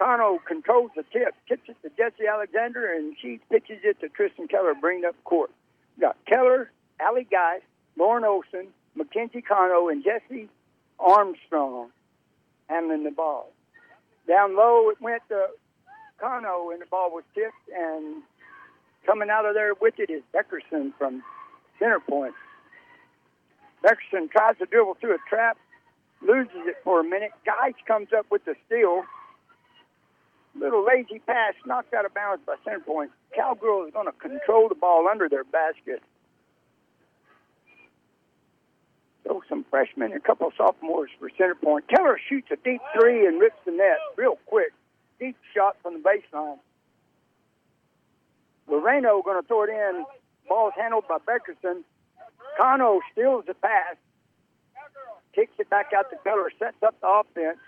Cano controls the tip, tips it to Jesse Alexander, and she pitches it to Tristan Keller, bringing up court. We got Keller, Allie Geist, Lauren Olson, Mackenzie Cano, and Jesse Armstrong handling the ball. Down low, it went to Cano, and the ball was tipped, and coming out of there with it is Beckerson from center point. Beckerson tries to dribble through a trap, loses it for a minute. Geist comes up with the steal little lazy pass knocked out of bounds by center point. Cowgirl is going to control the ball under their basket. So some freshmen a couple of sophomores for center point. Keller shoots a deep three and rips the net real quick. Deep shot from the baseline. Loreno going to throw it in. Ball's handled by Beckerson. Cano steals the pass. Kicks it back out to Keller. Sets up the offense.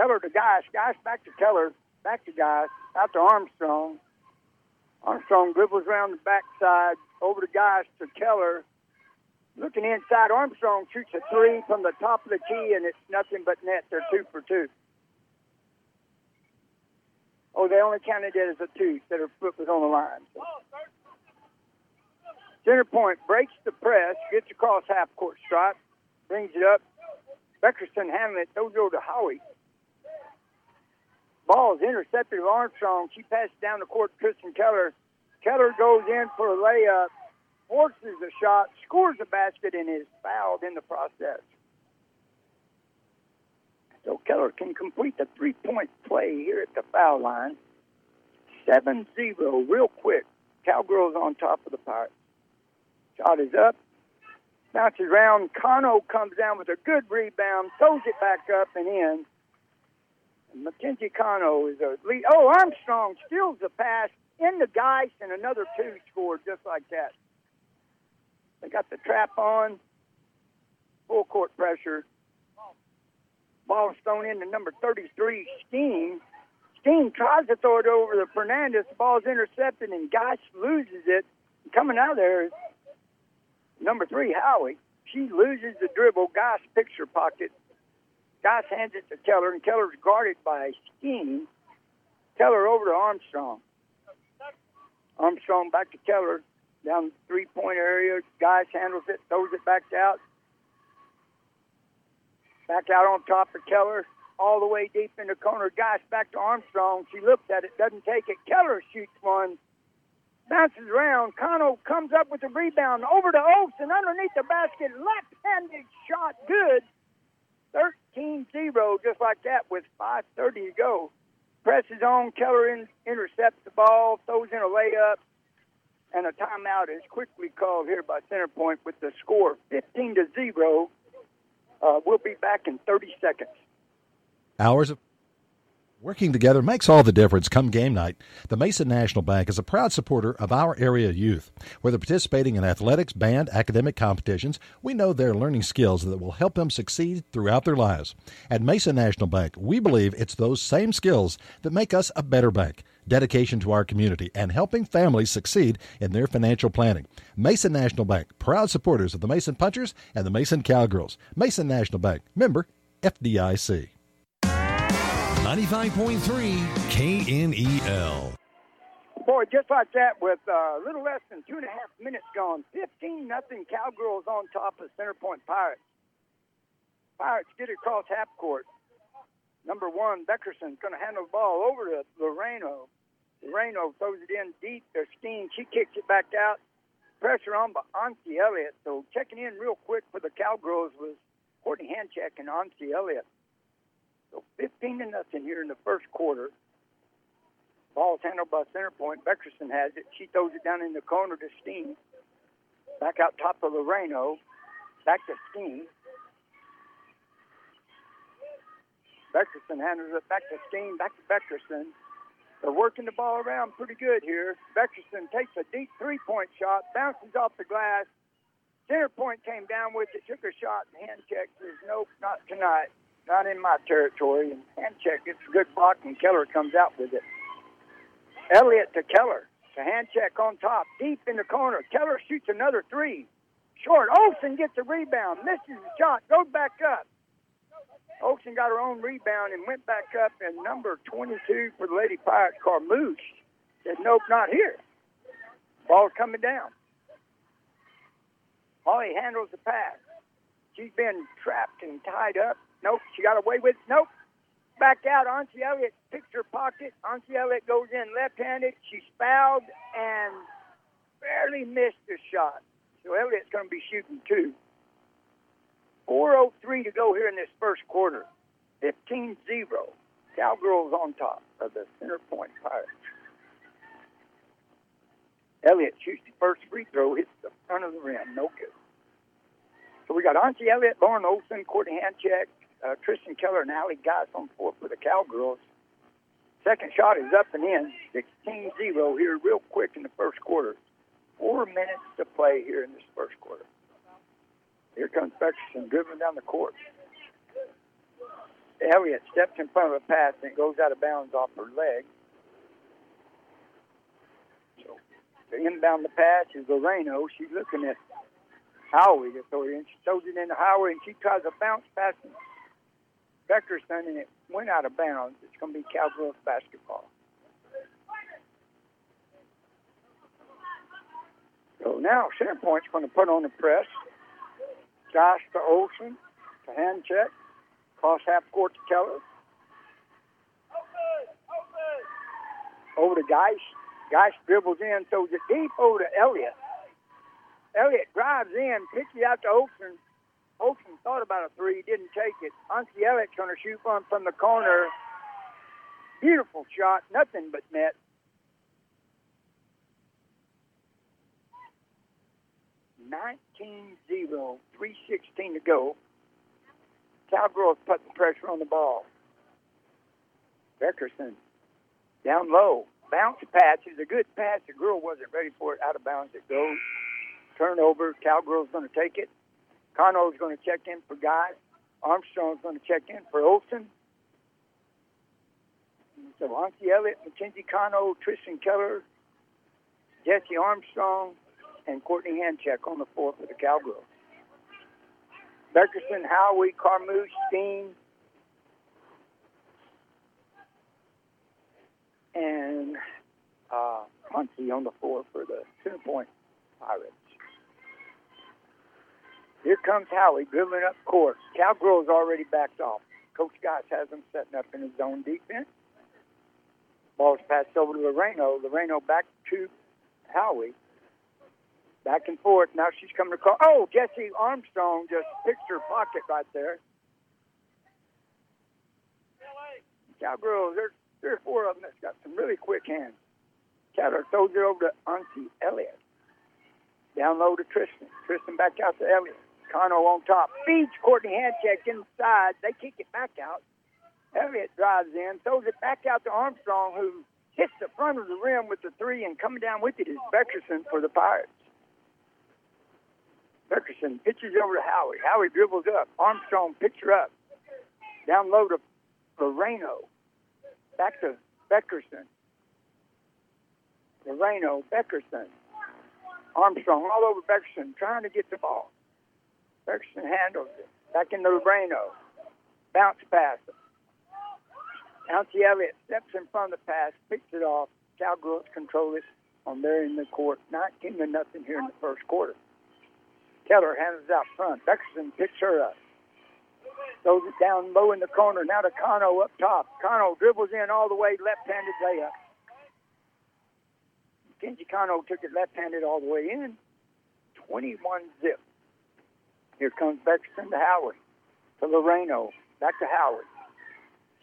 Keller to Geist. Geist back to Keller. Back to Geist. Out to Armstrong. Armstrong dribbles around the backside. Over to Geist to Keller. Looking inside, Armstrong shoots a three from the top of the key, and it's nothing but net. They're two for two. Oh, they only counted it as a two. Said her foot was on the line. So. Center point breaks the press, gets across half court stripe, brings it up. Beckerson handling it, throws it over to Howie. Ball is intercepted by Armstrong. She passes down the court to Tristan Keller. Keller goes in for a layup, forces a shot, scores a basket, and is fouled in the process. So Keller can complete the three point play here at the foul line. 7 0, real quick. Cowgirls on top of the Pirates. Shot is up, bounces around. Cano comes down with a good rebound, throws it back up and in. Mackenzie Cano is a lead. Oh, Armstrong steals the pass in the Geist, and another two scored just like that. They got the trap on, full court pressure. Ball thrown into number 33, Steen. Steen tries to throw it over to Fernandez. The ball's intercepted, and Geist loses it. Coming out of there is number three, Howie. She loses the dribble. Geist picks her pocket, Geist hands it to Keller, and Keller's guarded by Steen. Keller over to Armstrong. Armstrong back to Keller down three point area. Geist handles it, throws it back out. Back out on top of Keller, all the way deep in the corner. Geist back to Armstrong. She looks at it, doesn't take it. Keller shoots one, bounces around. Cano comes up with a rebound over to Olson underneath the basket. Left handed shot, good. 13 0, just like that, with 5.30 to go. Presses on, Keller in, intercepts the ball, throws in a layup, and a timeout is quickly called here by Center Point with the score 15 to 0. Uh, we'll be back in 30 seconds. Hours of Working together makes all the difference come game night. The Mason National Bank is a proud supporter of our area youth. Whether participating in athletics, band, academic competitions, we know they're learning skills that will help them succeed throughout their lives. At Mason National Bank, we believe it's those same skills that make us a better bank. Dedication to our community and helping families succeed in their financial planning. Mason National Bank, proud supporters of the Mason Punchers and the Mason Cowgirls. Mason National Bank, member FDIC. 95.3 KNEL. Boy, just like that, with uh, a little less than two and a half minutes gone, 15 nothing Cowgirls on top of Center Point Pirates. Pirates get across half court. Number one, Beckerson's going to handle the ball over to Loreno. Loreno throws it in deep. Steen. She kicks it back out. Pressure on by Ansi Elliott. So checking in real quick for the Cowgirls was Courtney Handcheck and Ansi Elliott. So 15 to nothing here in the first quarter. Ball's handled by center point. Beckerson has it. She throws it down in the corner to Steen. Back out top of Loreno. Back to Steen. Beckerson handles it back to Steen. Back to Beckerson. They're working the ball around pretty good here. Beckerson takes a deep three-point shot, bounces off the glass. Center point came down with it, took a shot, and Handcheck says, nope, not tonight. Not in my territory. And Handcheck It's a good block, and Keller comes out with it. Elliott to Keller. To Handcheck on top, deep in the corner. Keller shoots another three. Short. Olson gets a rebound, misses the shot, goes back up. Olson got her own rebound and went back up, and number 22 for the Lady Pirates, Carmouche, said, nope, not here. Ball's coming down. Holly handles the pass. She's been trapped and tied up. Nope, she got away with it. Nope. Back out. Ansi Elliott picks her pocket. Ansi Elliott goes in left-handed. She's fouled and barely missed the shot. So Elliott's going to be shooting two. 4.03 to go here in this first quarter. 15 0. Cowgirls on top of the center point Pirates. Elliott shoots the first free throw, hits the front of the rim. No good. So we got Ansi Elliott, Lauren Olson, Courtney Handcheck, uh, Tristan Keller, and Allie Geist on four for the Cowgirls. Second shot is up and in. 16 0 here, real quick in the first quarter. Four minutes to play here in this first quarter. Here comes Beckerson dribbling down the court. Elliott steps in front of a pass and goes out of bounds off her leg. So the inbound the pass is Loreno. She's looking at it in. She throws it into Howie and she tries to bounce past Beckerson and it went out of bounds. It's going to be Cowgirls basketball. So now center point's going to put on the press. Josh to Olson to Handcheck. Cross half court to Keller. Over to Geist. Geist dribbles in, throws it deep over to Elliott. Elliott drives in, picks it out to Olson. Olson thought about a three, didn't take it. Elliott's going to shoot one from the corner. Beautiful shot, nothing but net. Nineteen zero, three sixteen to go. Cowgirls putting pressure on the ball. Beckerson down low. Bounce pass is a good pass. The girl wasn't ready for it. Out of bounds it goes. Turnover. Cowgirls going to take it. Cano's going to check in for Guy. Armstrong's going to check in for Olson. So Ansi Elliott, Mackenzie Cano, Tristan Keller, Jesse Armstrong, and Courtney Handcheck on the floor for the Cowgirls. Beckerson, Howie, Carmouche, Steen, and uh, Huntsy on the floor for the center point Pirates. Here comes Howie dribbling up court. Cowgirls already backed off. Coach Geist has them setting up in his zone defense. Ball's passed over to Loreno. Loreno back to Howie. Back and forth. Now she's coming to call. Oh, Jesse Armstrong just picked her pocket right there. Cowgirls, there's three or four of them that's got some really quick hands. Keller throws it over to Ansi Elliott. Down low to Tristan. Tristan back out to Elliott. Cano on top. Feeds Courtney Handcheck inside. They kick it back out. Elliott drives in, throws it back out to Armstrong, who hits the front of the rim with the three, and coming down with it is Beckerson for the Pirates. Beckerson pitches over to Howie. Howie dribbles up. Armstrong picks her up. Down low to Loreno. Back to Beckerson. Loreno, Beckerson. Armstrong all over Beckerson, trying to get the ball. Beckerson handles it. Back in into Loreno. Bounce pass. Ansi Elliott steps in front of the pass, picks it off. Cowgirls control it on there in the court. 19 to nothing here in the first quarter. Keller hands it out front. Beckerson picks her up. Throws it down low in the corner. Now to Cano up top. Cano dribbles in all the way, left-handed layup. Kenji Cano took it left-handed all the way in. 21 zip. Here comes Beckerson to Howard. To Loreno. Back to Howard.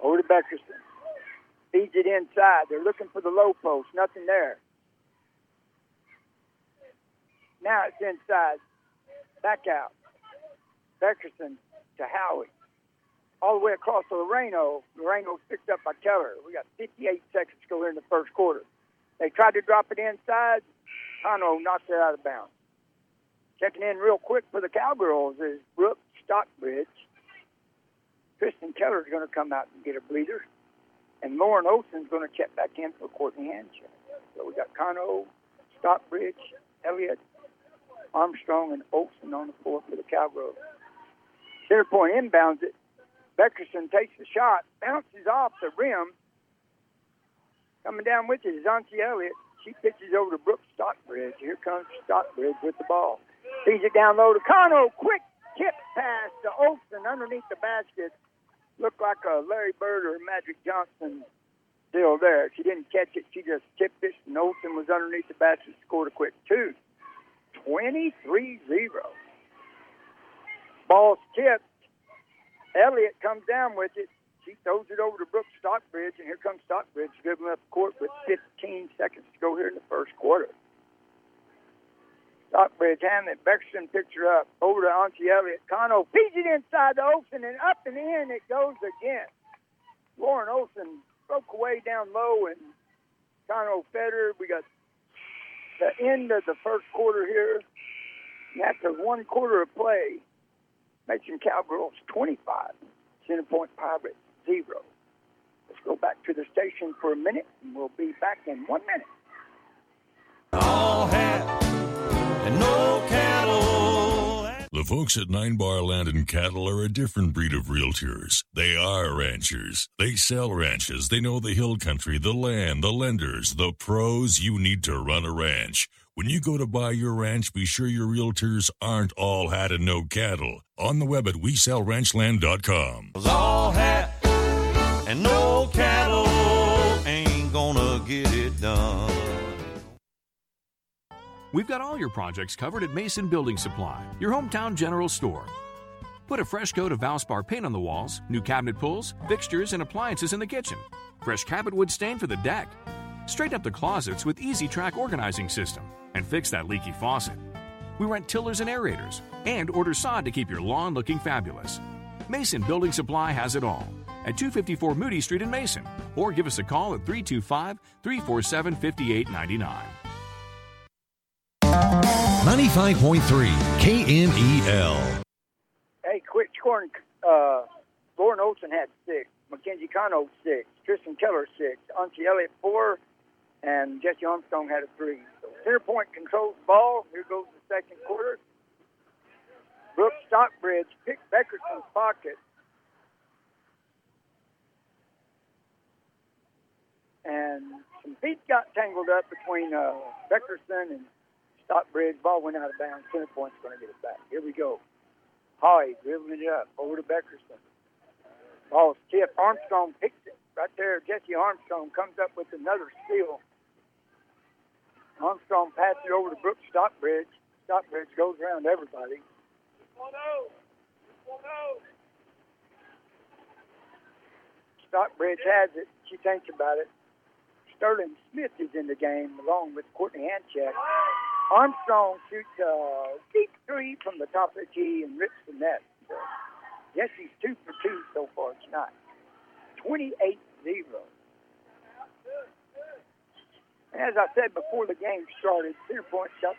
Over to Beckerson. Feeds it inside. They're looking for the low post. Nothing there. Now it's inside. Back out. Beckerson to Howie. all the way across to Loreno. Loreno's picked up by Keller. We got 58 seconds to go here in the first quarter. They tried to drop it inside. Conroe knocked it out of bounds. Checking in real quick for the Cowgirls is Brooke Stockbridge. Tristan is going to come out and get a bleeder. And Lauren Olson's going to check back in for Courtney Handcheck. So we got Conroe, Stockbridge, Elliott, Armstrong, and Olson on the floor for the Cowgirls. Center point inbounds it. Beckerson takes the shot, bounces off the rim. Coming down with it is Ansi Elliott. She pitches over to Brooke Stockbridge. Here comes Stockbridge with the ball. It down low to Conroe. Quick tip pass to Olson underneath the basket. Looked like a Larry Bird or Magic Johnson still there. She didn't catch it. She just tipped it, and Olson was underneath the basket, scored a quick two. 23 0. Ball's tipped. Elliott comes down with it. She throws it over to Brooke Stockbridge, and here comes Stockbridge dribbling up the court with 15 seconds to go here in the first quarter. Stockbridge it. Beckstrom picks her up. Over to Ansi Elliott. Conroe feeds it inside the Olson, and up and in it goes again. Lauren Olson broke away down low, and Conroe fed her. We got the end of the first quarter here. And after one quarter of play, Mason Cowgirls 25, Center Point Pirates 0. Let's go back to the station for a minute, and we'll be back in one minute. All hat and no cattle. The folks at Nine Bar Land and Cattle are a different breed of realtors. They are ranchers. They sell ranches. They know the hill country, the land, the lenders, the pros you need to run a ranch. When you go to buy your ranch, be sure your realtors aren't all hat and no cattle. On the web at WeSellRanchland.com. All hat and no cattle ain't gonna get it done. We've got all your projects covered at Mason Building Supply, your hometown general store. Put a fresh coat of Valspar paint on the walls, new cabinet pulls, fixtures, and appliances in the kitchen, fresh carpet wood stain for the deck. Straighten up the closets with Easy Track organizing system and fix that leaky faucet. We rent tillers and aerators and order sod to keep your lawn looking fabulous. Mason Building Supply has it all at 254 Moody Street in Mason or give us a call at 325 347 5899. 95.3 KNEL. Hey, quick scoring. Uh, Lauren Olson had six. Mackenzie Conroe six. Tristan Keller six. Ansi Elliott four. And Jesse Armstrong had a three. So center point controls the ball. Here goes the second quarter. Brooke Stockbridge picked Beckerson's pocket. And some feet got tangled up between uh, Beckerson and Stockbridge. Ball went out of bounds. Center point's going to get it back. Here we go. Holly dribbling it up over to Beckerson. Ball's tip. Armstrong picks it right there. Jesse Armstrong comes up with another steal. Armstrong passes it over to Brooks Stockbridge. Stockbridge goes around everybody. Stockbridge has it. She thinks about it. Sterling Smith is in the game along with Courtney Handcheck. Armstrong shoots a deep three from the top of the tee and rips the net. Jesse's two for two so far tonight. 28 0. As I said before the game started, center point shot,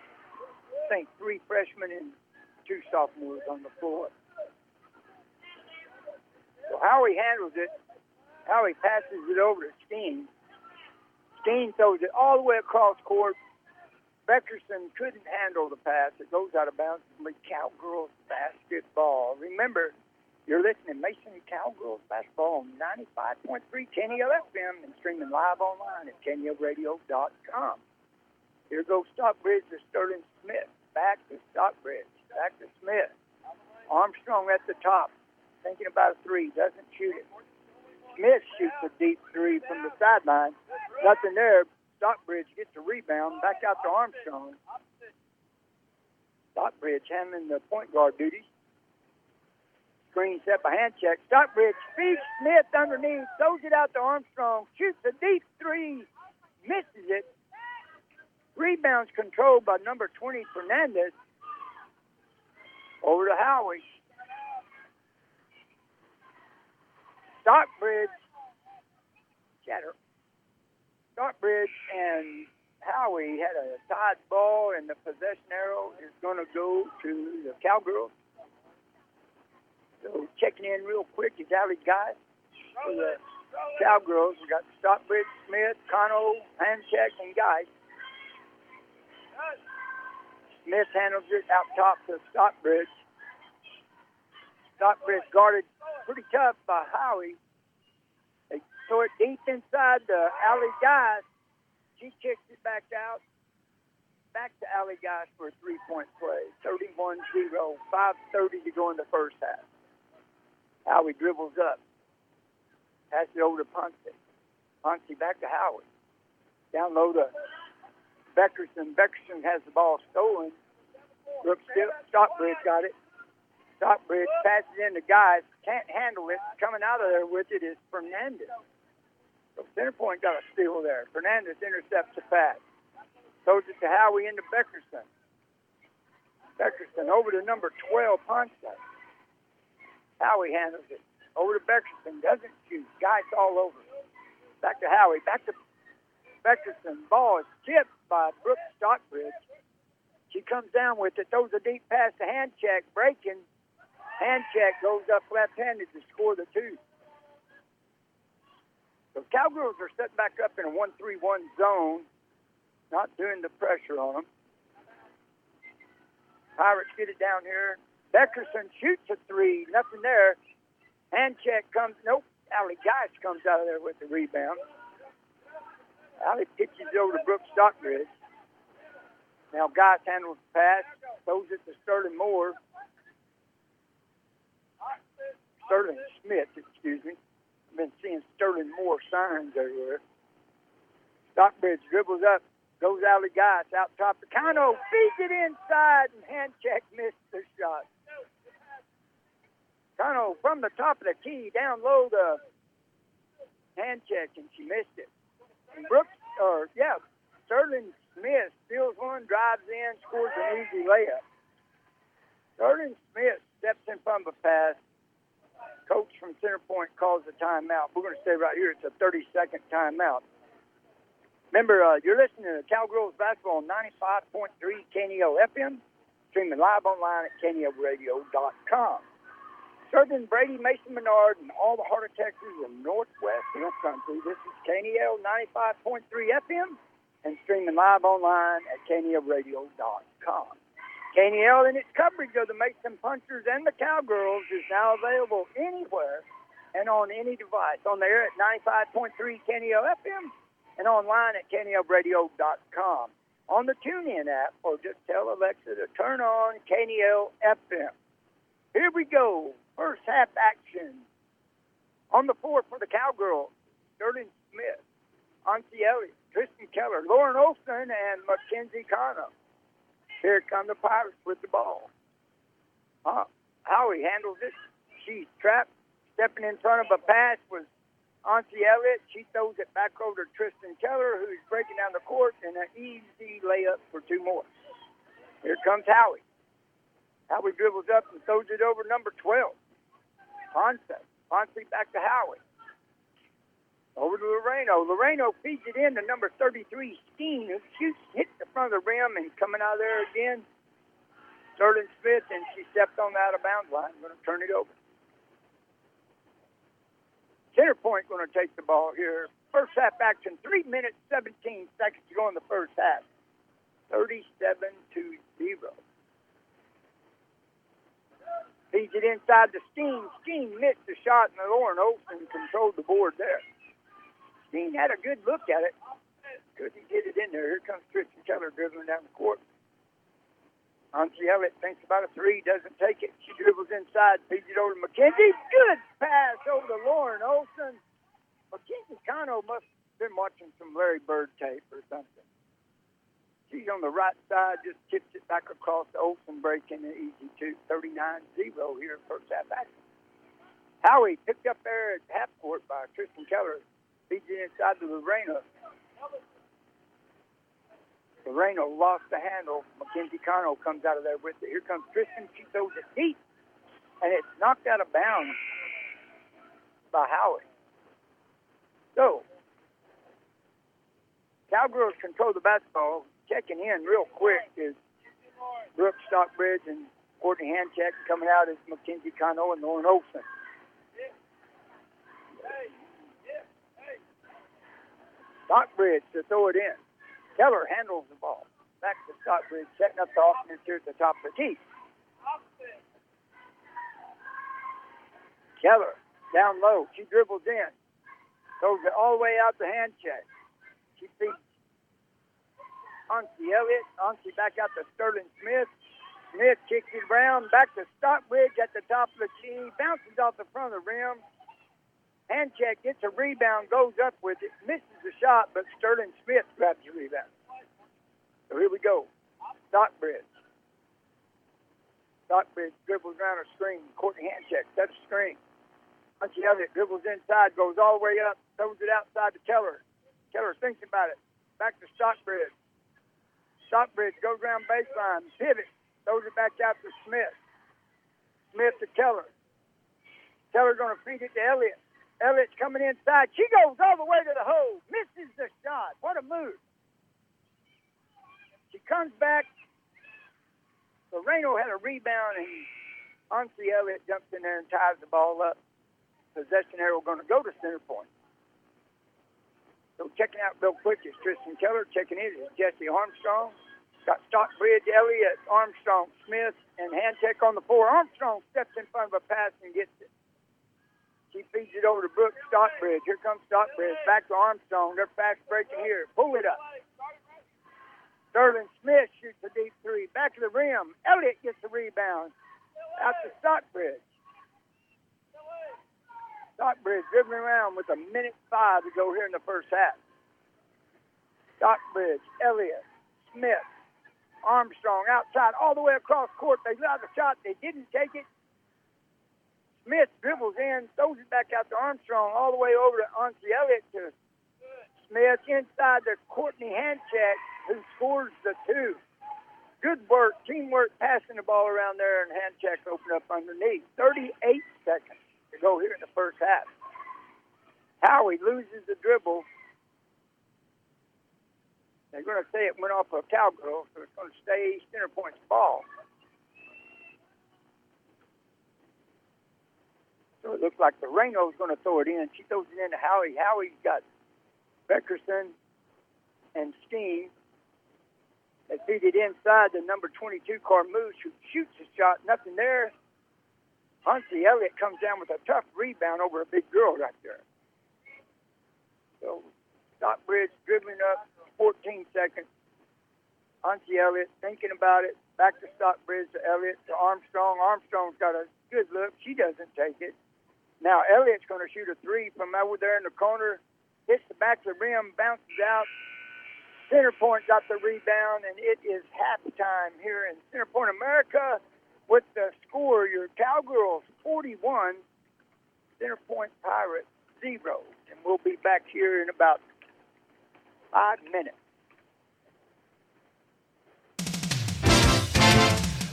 I think, three freshmen and two sophomores on the floor. So how he handles it. how he passes it over to Steen. Steen throws it all the way across court. Beckerson couldn't handle the pass. It goes out of bounds. Cowgirls basketball. Remember, you're listening Mason Cowgirls basketball on 95.3 KNEL FM and streaming live online at KNELradio.com. Here goes Stockbridge to Sterling Smith. Back to Stockbridge. Back to Smith. Armstrong at the top. Thinking about a three. Doesn't shoot it. Smith shoots a deep three from the sideline. Nothing there. Stockbridge gets a rebound. Back out to Armstrong. Stockbridge handling the point guard duties. Screen set by Handcheck. Stockbridge feeds Smith underneath. Throws it out to Armstrong. Shoots a deep three. Misses it. Rebounds controlled by number 20, Fernandez. Over to Howie. Stockbridge, Chatter, Stockbridge and Howie had a tied ball, and the possession arrow is going to go to the Cowgirls. So checking in real quick is Allie Guy for the Cowgirls. We got Stockbridge, Smith, Cano, Handcheck, and Guy. Smith handles it out top to Stockbridge. Stockbridge guarded pretty tough by Howie. Throw it deep inside the alley guys. She kicks it back out. Back to alley guys for a three-point play. 31-0, 5.30 to go in the first half. Howie dribbles up. Passes it over to Ponce. Ponce back to Howie. Down low to Beckerson. Beckerson has the ball stolen. Brooks Stockbridge got it. Stockbridge passes in to guys. Can't handle it. Coming out of there with it is Fernandez. So center point got a steal there. Fernandez intercepts the pass. Throws it to Howie into Beckerson. Beckerson over to number 12, Ponce. Howie handles it. Over to Beckerson. Doesn't shoot. Guys all over. Back to Howie. Back to Beckerson. Ball is tipped by Brooks Stockbridge. She comes down with it. Throws a deep pass to Handcheck. Breaking. Hand check goes up left-handed to score the two. So Cowgirls are set back up in a 1-3-1 zone, not doing the pressure on them. Pirates get it down here. Beckerson shoots a three, nothing there. Handcheck comes, nope. Allie Geist comes out of there with the rebound. Allie pitches over to Brooks Stockbridge. Now Geist handles the pass, throws it to Sterling Moore. Sterling Smith, excuse me. Been seeing Sterling Moore signs everywhere. Stockbridge dribbles up, goes Allie Geist out top. The Cano feeds it inside, and Handcheck missed the shot. Cano from the top of the key down low the Handcheck, and she missed it. And Brooks, or yeah, Sterling Smith steals one, drives in, scores an easy layup. Sterling Smith steps in front of a pass. Coach from center point calls a timeout. We're going to stay right here. It's a 30 second timeout. Remember, uh, you're listening to Cowgirls basketball on 95.3 KNEL FM, streaming live online at KNELradio.com. Serving Brady, Mason Menard, and all the heart of Texas and Northwest Hill Country. This is KNEL 95.3 FM and streaming live online at KNELradio.com. KNEL and its coverage of the Mason Punchers and the Cowgirls is now available anywhere and on any device. On the air at 95.3 KNEL FM and online at KNELradio.com. On the TuneIn app, or just tell Alexa to turn on KNEL FM. Here we go. First half action. On the floor for the Cowgirls, Sterling Smith, Ansi Elliott, Tristan Keller, Lauren Olson, and Mackenzie Cano. Here come the Pirates with the ball. Uh, Howie handles it. She's trapped. Stepping in front of a pass was Ansi Elliott. She throws it back over to Tristan Keller, who's breaking down the court, and an easy layup for two more. Here comes Howie. Howie dribbles up and throws it over number 12. Ponce. Ponce back to Howie. Over to Loreno. Loreno feeds it in to number 33, Steen, who shoots, hits the front of the rim and coming out of there again. Sterling Smith, and she stepped on the out of bounds line. Going to turn it over. Center point going to take the ball here. First half action, 3 minutes, 17 seconds to go in the first half. 37 to 0. Feeds it inside to Steen. Steen missed the shot, and Lauren Olson controlled the board there. Steen had a good look at it. Could he get it in there? Here comes Tristan Keller dribbling down the court. Ansi Elliott thinks about a three, doesn't take it. She dribbles inside, feeds it over to McKenzie. Good pass over to Lauren Olson. Mackenzie Cano must have been watching some Larry Bird tape or something. She's on the right side, just tips it back across to Olson, breaking an easy two, 39-0 here in first half action. Howie picked up there at half court by Tristan Keller, it inside to Lorena. Loreno lost the handle. Mackenzie Cano comes out of there with it. Here comes Tristan. She throws it deep, and it's knocked out of bounds. by Howard. So, Cowgirls control the basketball. Checking in real quick is Brooke Stockbridge and Courtney Handcheck. Coming out is Mackenzie Cano and Lauren Olson. Stockbridge to throw it in. Keller handles the ball. Back to Stockbridge, setting up the offense here at the top of the key. Keller down low. She dribbles in. It all the way out the Handcheck. She feeds Ansi Elliott. Ansi back out to Sterling Smith. Smith kicks it around. Back to Stockbridge at the top of the key. Bounces off the front of the rim. Handcheck gets a rebound, goes up with it, misses the shot, but Sterling Smith grabs the rebound. So here we go. Stockbridge. Stockbridge dribbles around a screen. Courtney Handcheck, sets a screen. Punchy Elliott dribbles inside, goes all the way up, throws it outside to Keller. Keller thinks about it. Back to Stockbridge. Stockbridge goes around baseline, pivot, throws it back out to Smith. Smith to Keller. Keller going to feed it to Elliott. Elliott's coming inside. She goes all the way to the hole. Misses the shot. What a move. She comes back. Loreno had a rebound, and Ansi Elliott jumps in there and ties the ball up. Possession arrow going to go to center point. So checking out real quick is Tristan Keller. Checking in is Jesse Armstrong. Got Stockbridge, Elliott, Armstrong, Smith, and Handcheck on the floor. Armstrong steps in front of a pass and gets it. She feeds it over to Brooks Stockbridge. Here comes Stockbridge. Back to Armstrong. They're fast breaking here. Pull it up. Sterling Smith shoots a deep three. Back to the rim. Elliott gets the rebound. Out to Stockbridge. Stockbridge dribbling around with a minute five to go here in the first half. Stockbridge, Elliott, Smith, Armstrong outside all the way across court. They got the shot. They didn't take it. Smith dribbles in, throws it back out to Armstrong, all the way over to Ansi Elliott to Smith inside the Courtney Handcheck, who scores the two. Good work, teamwork, passing the ball around there, and Handcheck open up underneath. 38 seconds to go here in the first half. Howie loses the dribble. They're going to say it went off a cowgirl, so it's going to stay center point's ball. So it looks like Loreno's going to throw it in. She throws it into Howie. Howie's got Beckerson and Steen. They feed it inside the number 22 Carmouche, who shoots a shot. Nothing there. Huntsy Elliott comes down with a tough rebound over a big girl right there. So Stockbridge dribbling up 14 seconds. Huntsy Elliott thinking about it. Back to Stockbridge to Elliott to Armstrong. Armstrong's got a good look. She doesn't take it. Now Elliott's going to shoot a three from over there in the corner. Hits the back of the rim, bounces out. Center Point got the rebound, and it is halftime here in Center Point, America, with the score: your Cowgirls 41, Center Point Pirates zero. And we'll be back here in about five minutes.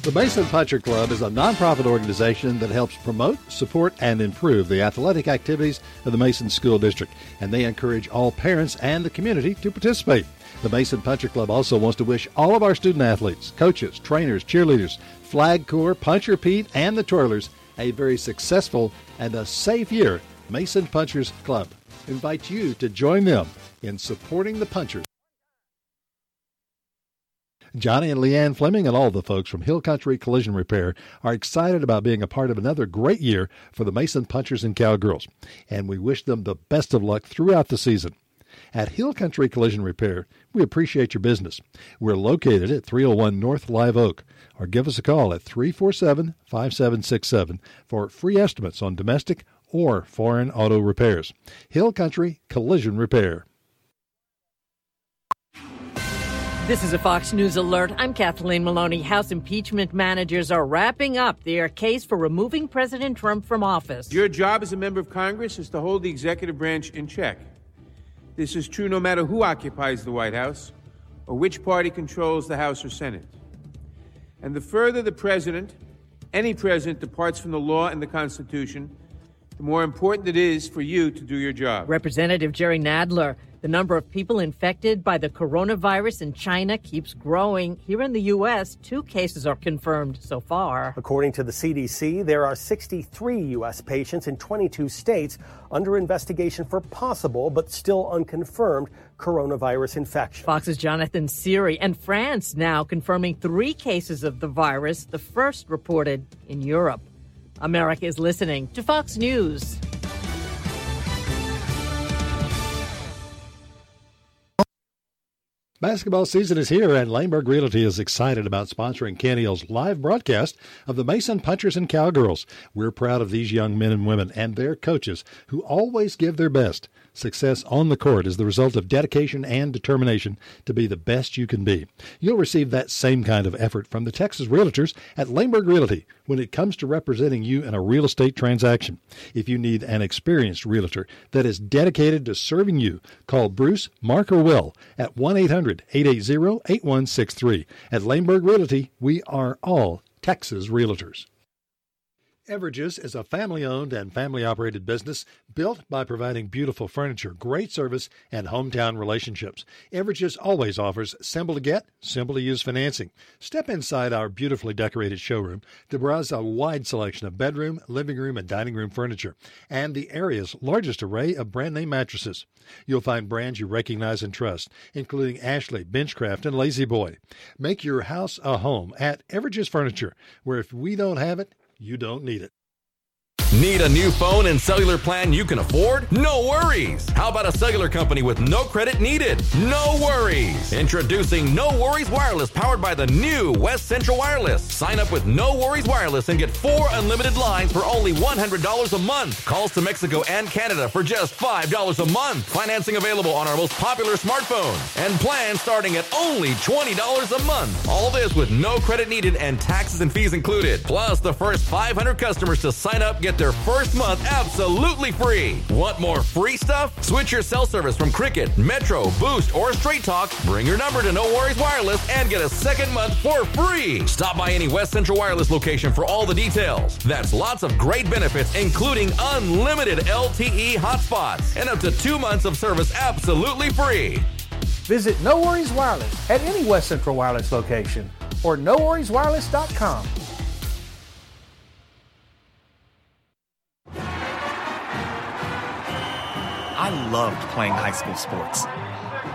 The Mason Puncher Club is a nonprofit organization that helps promote, support, and improve the athletic activities of the Mason School District, and they encourage all parents and the community to participate. The Mason Puncher Club also wants to wish all of our student athletes, coaches, trainers, cheerleaders, Flag Corps, Puncher Pete, and the Twirlers a very successful and a safe year. Mason Punchers Club invites you to join them in supporting the Punchers. Johnny and Leanne Fleming and all the folks from Hill Country Collision Repair are excited about being a part of another great year for the Mason Punchers and Cowgirls, and we wish them the best of luck throughout the season. At Hill Country Collision Repair, we appreciate your business. We're located at 301 North Live Oak, or give us a call at 347 5767 for free estimates on domestic or foreign auto repairs. Hill Country Collision Repair. This is a Fox News alert. I'm Kathleen Maloney. House impeachment managers are wrapping up their case for removing President Trump from office. Your job as a member of Congress is to hold the executive branch in check. This is true no matter who occupies the White House or which party controls the House or Senate. And the further the president, any president, departs from the law and the Constitution, the more important it is for you to do your job. Representative Jerry Nadler, the number of people infected by the coronavirus in China keeps growing. Here in the U.S., two cases are confirmed so far. According to the CDC, there are 63 U.S. patients in 22 states under investigation for possible but still unconfirmed coronavirus infection. Fox's Jonathan Serrie and France now confirming three cases of the virus, the first reported in Europe. America is listening to Fox News. Basketball season is here, and Laneburg Realty is excited about sponsoring Hill's live broadcast of the Mason Punchers and Cowgirls. We're proud of these young men and women and their coaches who always give their best. Success on the court is the result of dedication and determination to be the best you can be. You'll receive that same kind of effort from the Texas Realtors at Laneburg Realty when it comes to representing you in a real estate transaction. If you need an experienced realtor that is dedicated to serving you, call Bruce, Mark, or Will at 1 800 880 8163. At Laneburg Realty, we are all Texas Realtors. Everages is a family owned and family operated business built by providing beautiful furniture, great service, and hometown relationships. Everages always offers simple to get, simple to use financing. Step inside our beautifully decorated showroom to browse a wide selection of bedroom, living room, and dining room furniture, and the area's largest array of brand name mattresses. You'll find brands you recognize and trust, including Ashley, Benchcraft, and La-Z-Boy. Make your house a home at Everages Furniture, where if we don't have it, you don't need it. Need a new phone and cellular plan you can afford? No worries. How about a cellular company with no credit needed? No worries. Introducing No Worries Wireless powered by the new West Central Wireless. Sign up with No Worries Wireless and get four unlimited lines for only $100 a month. Calls to Mexico and Canada for just $5 a month. Financing available on our most popular smartphones. And plans starting at only $20 a month. All this with no credit needed and taxes and fees included. Plus, the first 500 customers to sign up get their first month absolutely free. Want more free stuff? Switch your cell service from Cricket, Metro, Boost, or Straight Talk. Bring your number to No Worries Wireless and get a second month for free. Stop by any West Central Wireless location for all the details. That's lots of great benefits, including unlimited LTE hotspots and up to two months of service absolutely free. Visit No Worries Wireless at any West Central Wireless location or NoWorriesWireless.com. I loved playing high school sports.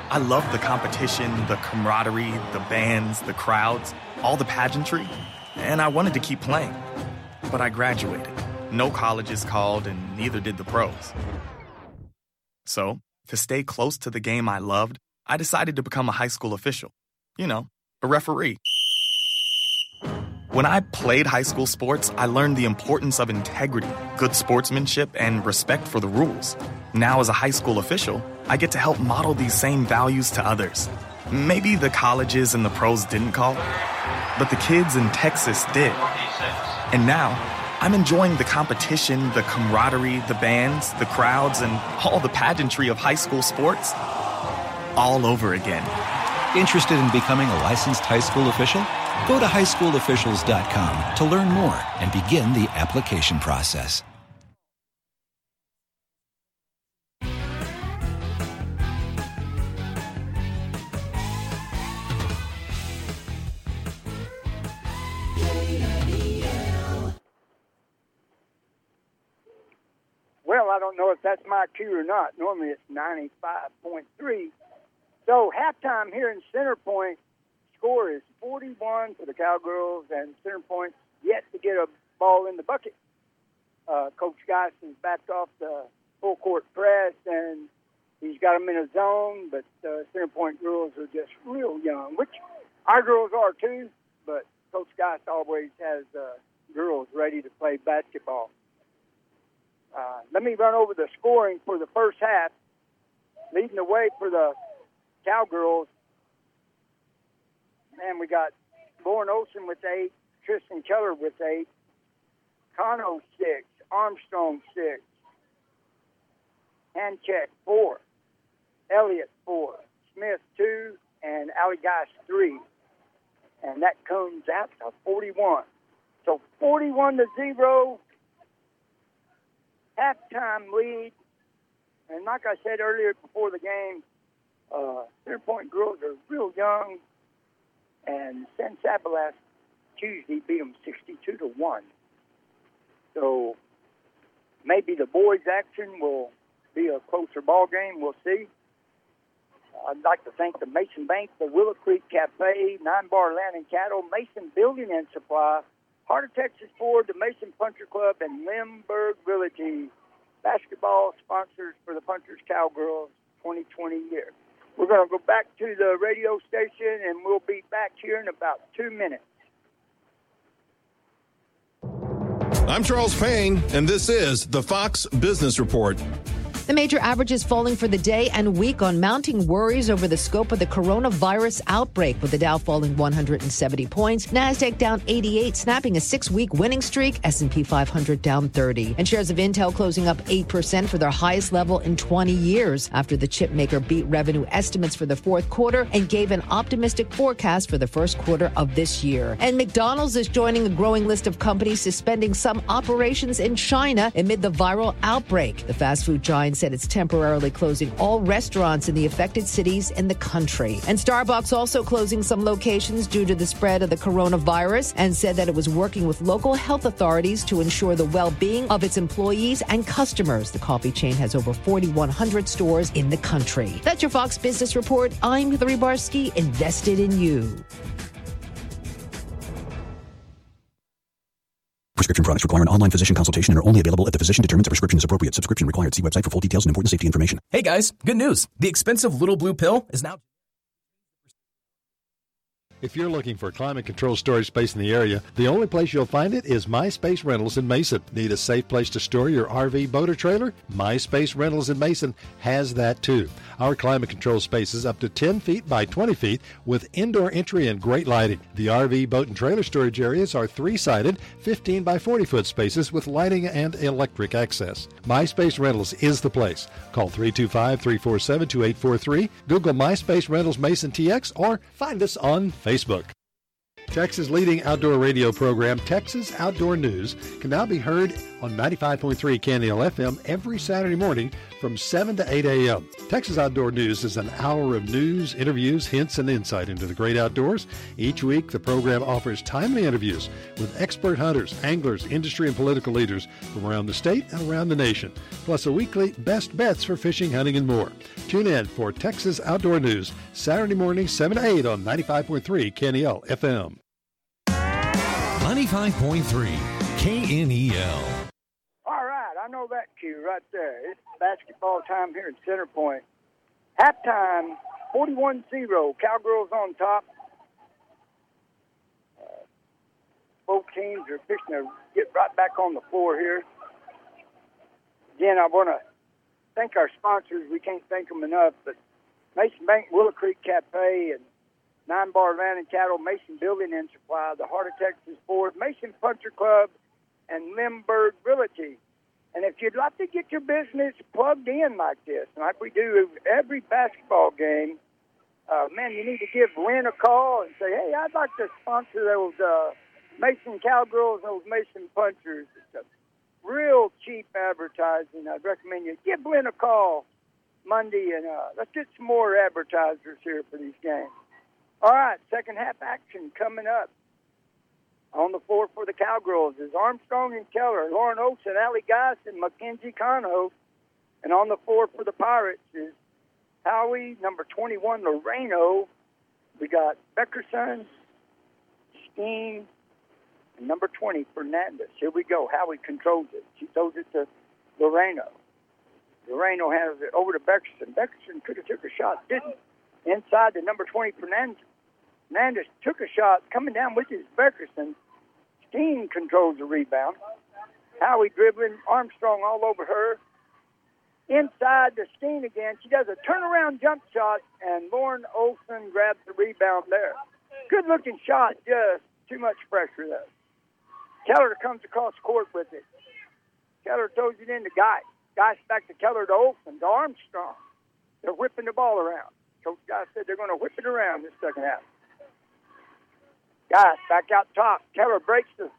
I loved the competition, the camaraderie, the bands, the crowds, all the pageantry, and I wanted to keep playing. But I graduated. No colleges called, and neither did the pros. So, to stay close to the game I loved, I decided to become a high school official. You know, a referee. When I played high school sports, I learned the importance of integrity, good sportsmanship, and respect for the rules. Now, as a high school official, I get to help model these same values to others. Maybe the colleges and the pros didn't call, but the kids in Texas did. And now, I'm enjoying the competition, the camaraderie, the bands, the crowds, and all the pageantry of high school sports all over again. Interested in becoming a licensed high school official? Go to highschoolofficials.com to learn more and begin the application process. Well, I don't know if that's my cue or not. Normally it's 95.3. So halftime here in Center Point, score is 41 for the Cowgirls, and Center Point yet to get a ball in the bucket. Uh, Coach Geison's backed off the full court press, and he's got them in a zone, but uh, Center Point girls are just real young, which our girls are too, but Coach Geist always has uh, girls ready to play basketball. Uh, let me run over the scoring for the first half. Leading the way for the Cowgirls, man, we got Lauren Olson with eight, Tristan Keller with eight, Cano six, Armstrong six, Handcheck four, Elliott four, Smith two, and Allie Geist three. And that comes out to 41. So 41 to 0 halftime lead. And like I said earlier before the game, uh, Point girls are real young, and San Saba last Tuesday beat them 62 to one. So maybe the boys' action will be a closer ball game. We'll see. I'd like to thank the Mason Bank, the Willow Creek Cafe, Nine Bar Land and Cattle, Mason Building and Supply, Heart of Texas Ford, the Mason Puncher Club, and Limburg Realty basketball sponsors for the Punchers Cowgirls 2020 year. We're going to go back to the radio station and we'll be back here in about two minutes. I'm Charles Payne, and this is the Fox Business Report. The major averages falling for the day and week on mounting worries over the scope of the coronavirus outbreak, with the Dow falling 170 points, Nasdaq down 88, snapping a six-week winning streak, S&P 500 down 30, and shares of Intel closing up 8% for their highest level in 20 years after the chipmaker beat revenue estimates for the fourth quarter and gave an optimistic forecast for the first quarter of this year. And McDonald's is joining a growing list of companies suspending some operations in China amid the viral outbreak. The fast food giant said it's temporarily closing all restaurants in the affected cities in the country. And Starbucks also closing some locations due to the spread of the coronavirus and said that it was working with local health authorities to ensure the well being of its employees and customers. The coffee chain has over 4,100 stores in the country. That's your Fox Business Report. I'm Hillary Barsky, invested in you. Prescription products require an online physician consultation and are only available if the physician determines a prescription is appropriate. Subscription required. See website for full details and important safety information. Hey guys, good news. The expensive little blue pill is now If you're looking for climate control storage space in the area, the only place you'll find it is MySpace Rentals in Mason. Need a safe place to store your RV, boat, or trailer? MySpace Rentals in Mason has that too. Our climate control space is up to 10 feet by 20 feet with indoor entry and great lighting. The RV, boat, and trailer storage areas are three sided, 15 by 40 foot spaces with lighting and electric access. MySpace Rentals is the place. Call 325 347 2843, Google MySpace Rentals Mason TX, or find us on Facebook. Facebook. Texas' leading outdoor radio program, Texas Outdoor News, can now be heard on 95.3 KNEL FM every Saturday morning from 7 to 8 a.m. Texas Outdoor News is an hour of news, interviews, hints, and insight into the great outdoors. Each week, the program offers timely interviews with expert hunters, anglers, industry, and political leaders from around the state and around the nation, plus a weekly best bets for fishing, hunting, and more. Tune in for Texas Outdoor News, Saturday morning, 7 to 8 on 95.3 KNEL FM. 95.3 KNEL. All right, I know that cue right there. It's basketball time here at Center Point. Halftime, 41 0. Cowgirls on top. Uh, both teams are fixing to get right back on the floor here. Again, I want to thank our sponsors. We can't thank them enough, but Mason Bank, Willow Creek Cafe, and Nine Bar Land and Cattle, Mason Building and Supply, the Heart of Texas Ford, Mason Puncher Club, and Limburg Realty. And if you'd like to get your business plugged in like this, like we do every basketball game, uh, man, you need to give Lynn a call and say, hey, I'd like to sponsor those uh, Mason Cowgirls those Mason Punchers. It's real cheap advertising. I'd recommend you give Lynn a call Monday and uh, let's get some more advertisers here for these games. All right, second half action coming up. On the floor for the Cowgirls is Armstrong and Keller, Lauren Oaks and Allie Geist and Mackenzie Cano. And on the floor for the Pirates is Howie, number 21, Loreno. We got Beckerson, Steen, and number 20, Fernandez. Here we go. Howie controls it. She throws it to Loreno. Loreno has it over to Beckerson. Beckerson could have took a shot, didn't. Inside the number 20, Fernandez. Fernandez took a shot coming down with his Beckerson. Steen controls the rebound. Howie dribbling, Armstrong all over her. Inside the Steen again. She does a turnaround jump shot, and Lauren Olson grabs the rebound there. Good looking shot, just too much pressure there. Keller comes across court with it. Keller throws it in into Guy. Guy's back to Keller to Olson to Armstrong. They're whipping the ball around. Coach Guy said they're going to whip it around this second half. Guys, back out top. Keller breaks the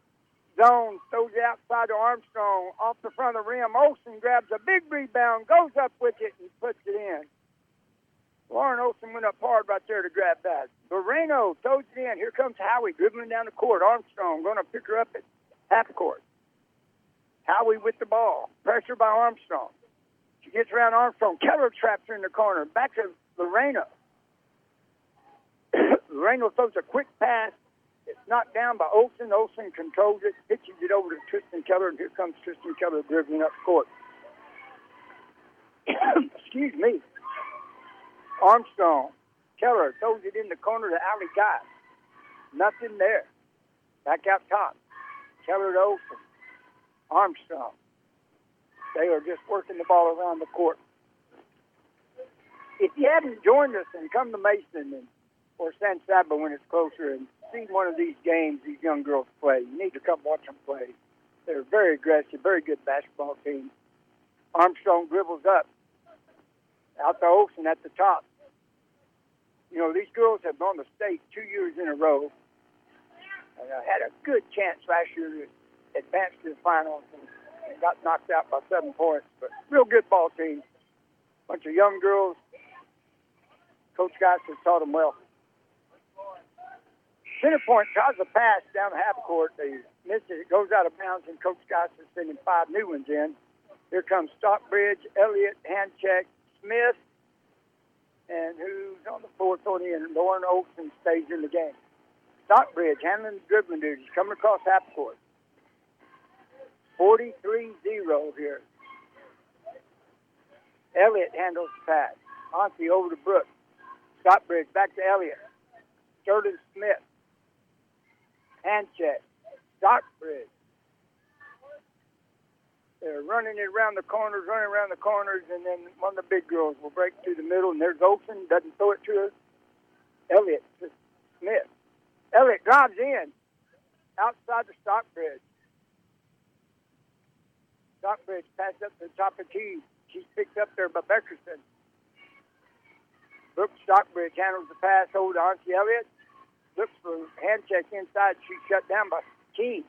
Zone throws it outside to Armstrong off the front of the rim. Olson grabs a big rebound, goes up with it, and puts it in. Lauren Olson went up hard right there to grab that. Loreno throws it in. Here comes Howie dribbling down the court. Armstrong going to pick her up at half court. Howie with the ball. Pressure by Armstrong. She gets around Armstrong. Keller traps her in the corner. Back to Loreno. Loreno throws a quick pass. It's knocked down by Olson. Olson controls it, pitches it over to Tristan Keller, and here comes Tristan Keller dribbling up court. Excuse me. Armstrong. Keller throws it in the corner to Allie Guy. Nothing there. Back out top. Keller to Olson. Armstrong. They are just working the ball around the court. If you haven't joined us and come to Mason and or San Saba when it's closer and see one of these games these young girls play, you need to come watch them play. They're very aggressive, very good basketball team. Armstrong dribbles up. Out to Olson at the top. You know, these girls have gone to state two years in a row. And uh, had a good chance last year to advance to the finals and, got knocked out by seven points. But real good ball team. Bunch of young girls. Coach Geist has taught them well. Center point tries a pass down the half court. They miss it. It goes out of bounds, and Coach Geist is sending five new ones in. Here comes Stockbridge, Elliott, Handcheck, Smith, and who's on the fourth on in? Lauren Olson stays in the game. Stockbridge handling the dribbling duties, coming across half court. 43-0 here. Elliott handles the pass. Ansi over to Brooks. Stockbridge back to Elliott. Jordan Smith. Hand check. Stockbridge. They're running it around the corners, running around the corners, and then one of the big girls will break through the middle, and there's Olson, doesn't throw it to her. Elliott to Smith. Elliott drives in outside the Stockbridge. Stockbridge passed up to the top of key. She's picked up there by Beckerson. Brooks Stockbridge handles the pass over to Ansi Elliott. Looks for Handcheck inside. She's shut down by Key.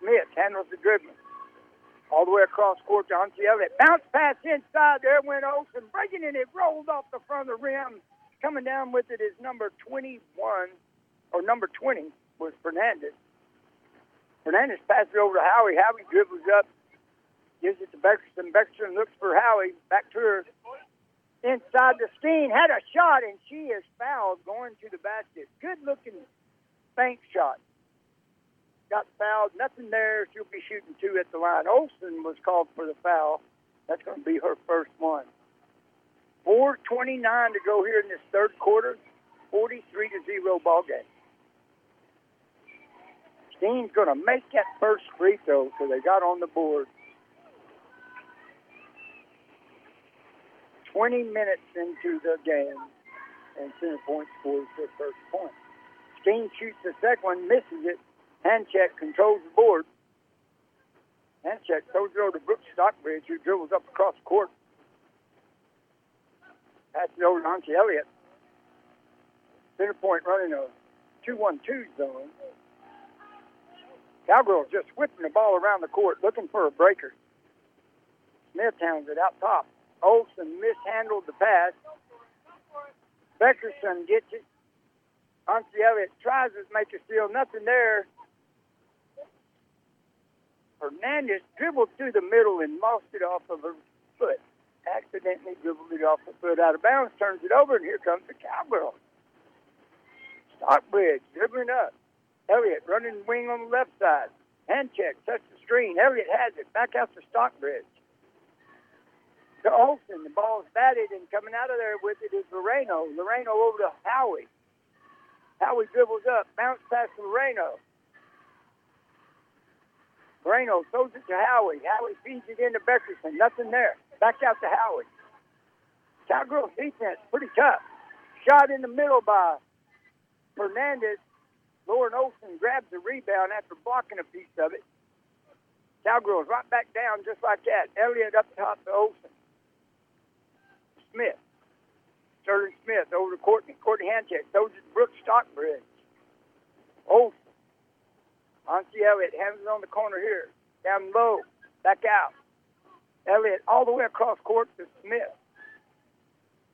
Smith handles the dribbling. All the way across court to Ansi Elliott. Bounce pass inside. There went Olson. Breaking it. It rolled off the front of the rim. Coming down with it is number 21, or number 20 was Fernandez. Fernandez passes it over to Howie. Howie dribbles up, gives it to Beckerson. Beckerson looks for Howie. Back to her. Inside the Steen had a shot, and she is fouled going to the basket. Good looking bank shot. Got fouled. Nothing there. She'll be shooting two at the line. Olson was called for the foul. That's going to be her first one. 4.29 to go here in this third quarter. 43 to 0 ball game. Steen's going to make that first free throw, so they got on the board. 20 minutes into the game, and Center Point scores their first point. Steen shoots the second one, misses it. Handcheck controls the board. Handcheck throws it over to Brooks Stockbridge, who dribbles up across the court. Passes it over to Ansi Elliott. Center Point running a 2-1-2 zone. Cowgirls just whipping the ball around the court, looking for a breaker. Smith hounds it out top. Olson mishandled the pass. Beckerson gets it. Ansi Elliott tries to make a steal. Nothing there. Hernandez dribbled through the middle and lost it off of her foot. Accidentally dribbled it off the foot out of bounds, turns it over, and here comes the Cowgirl. Stockbridge dribbling up. Elliott running wing on the left side. Handcheck, touch the screen. Elliott has it. Back out to Stockbridge. To Olson. The ball's batted, and coming out of there with it is Loreno. Loreno over to Howie. Howie dribbles up, bounce past Loreno. Moreno throws it to Howie. Howie feeds it into Beckerson. Nothing there. Back out to Howie. Cowgirls defense, pretty tough. Shot in the middle by Fernandez. Lauren Olson grabs the rebound after blocking a piece of it. Cowgirls right back down just like that. Elliott up top to Olson. Smith. Sterling Smith over to Courtney. Courtney Handcheck. Those is Brooks Stockbridge. Oh, Olson. Ansi Elliott hands it on the corner here. Down low. Back out. Elliott all the way across court to Smith.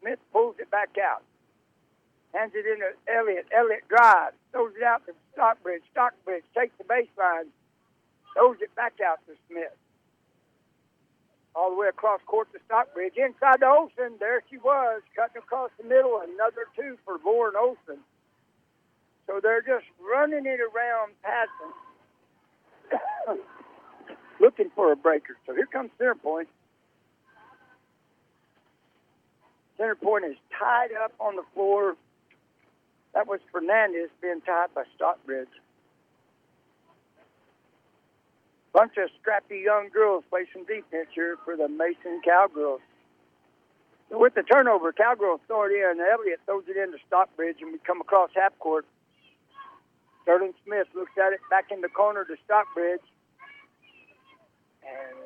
Smith pulls it back out. Hands it into Elliott. Elliott drives. Throws it out to Stockbridge. Stockbridge takes the baseline. Throws it back out to Smith. All the way across court to Stockbridge. Inside to Olson. There she was. Cutting across the middle. Another two for Lauren Olson. So they're just running it around, passing, looking for a breaker. So here comes center point. Center point is tied up on the floor. That was Fernandez being tied by Stockbridge. Bunch of scrappy young girls play some defense here for the Mason Cowgirls. With the turnover, Cowgirls throw it in. and Elliott throws it into Stockbridge, and we come across half court. Sterling Smith looks at it back in the corner to Stockbridge. And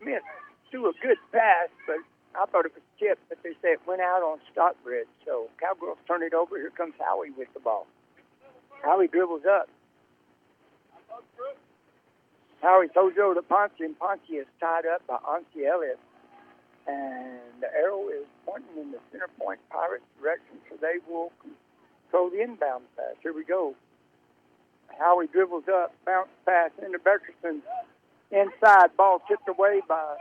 Smith threw a good pass, but I thought it was tipped, but they say it went out on Stockbridge. So Cowgirls turn it over. Here comes Howie with the ball. Howie dribbles up. Howie over to Ponce, and Ponce is tied up by Ansi Elliott. And the arrow is pointing in the center point Pirates direction, so they will throw the inbound pass. Here we go. Howie dribbles up, bounce pass into Beckerson. Inside, ball tipped away by